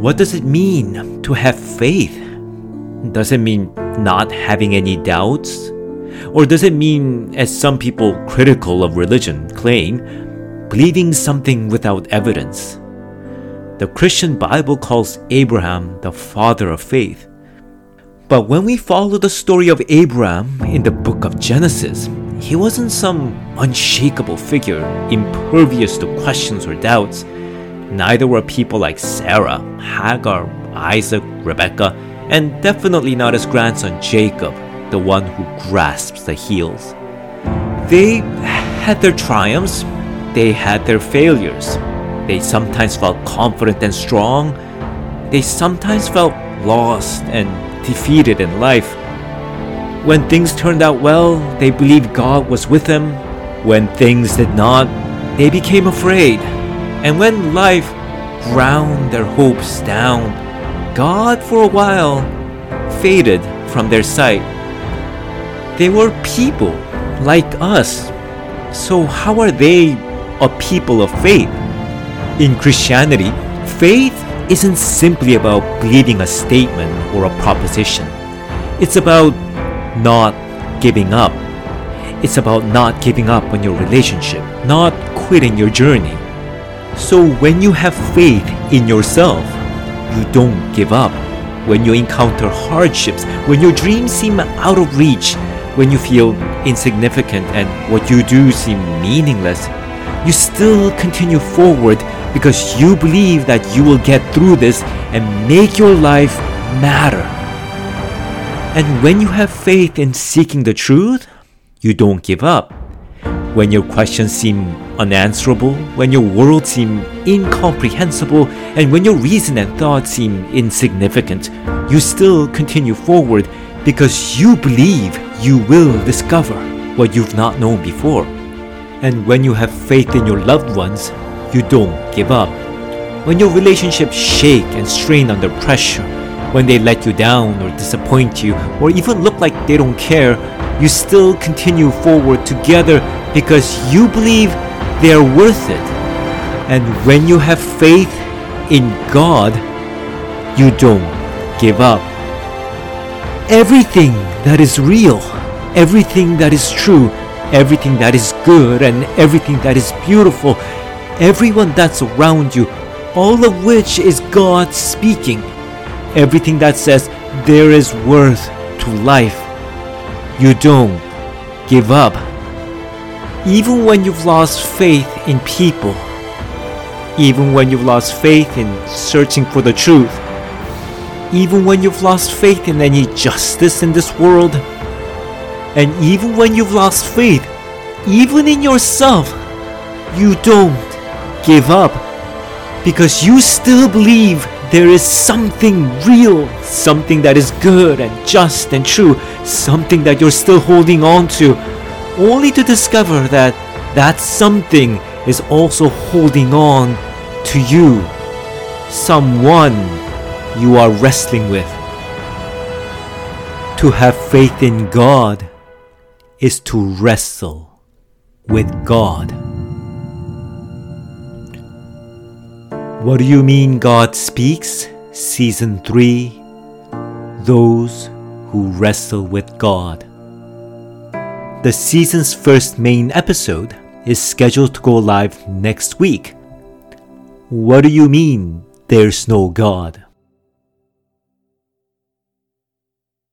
What does it mean to have faith? Does it mean not having any doubts? Or does it mean, as some people critical of religion claim, believing something without evidence? The Christian Bible calls Abraham the father of faith. But when we follow the story of Abraham in the book of Genesis, he wasn't some unshakable figure, impervious to questions or doubts. Neither were people like Sarah, Hagar, Isaac, Rebecca, and definitely not his grandson Jacob, the one who grasps the heels. They had their triumphs, they had their failures. They sometimes felt confident and strong. They sometimes felt lost and defeated in life. When things turned out well, they believed God was with them. When things did not, they became afraid. And when life ground their hopes down, God for a while faded from their sight. They were people like us. So, how are they a people of faith? In Christianity, faith isn't simply about believing a statement or a proposition. It's about not giving up. It's about not giving up on your relationship, not quitting your journey. So when you have faith in yourself, you don't give up. When you encounter hardships, when your dreams seem out of reach, when you feel insignificant and what you do seem meaningless, you still continue forward because you believe that you will get through this and make your life matter. And when you have faith in seeking the truth, you don't give up. When your questions seem unanswerable, when your world seems incomprehensible, and when your reason and thoughts seem insignificant, you still continue forward because you believe you will discover what you've not known before. And when you have faith in your loved ones, you don't give up. When your relationships shake and strain under pressure, when they let you down or disappoint you, or even look like they don't care, you still continue forward together because you believe they are worth it. And when you have faith in God, you don't give up. Everything that is real, everything that is true, everything that is good, and everything that is beautiful, everyone that's around you, all of which is God speaking everything that says there is worth to life. You don't give up. Even when you've lost faith in people, even when you've lost faith in searching for the truth, even when you've lost faith in any justice in this world, and even when you've lost faith, even in yourself, you don't give up because you still believe there is something real, something that is good and just and true, something that you're still holding on to, only to discover that that something is also holding on to you, someone you are wrestling with. To have faith in God is to wrestle with God. What do you mean God speaks? Season 3 Those Who Wrestle with God. The season's first main episode is scheduled to go live next week. What do you mean there's no God?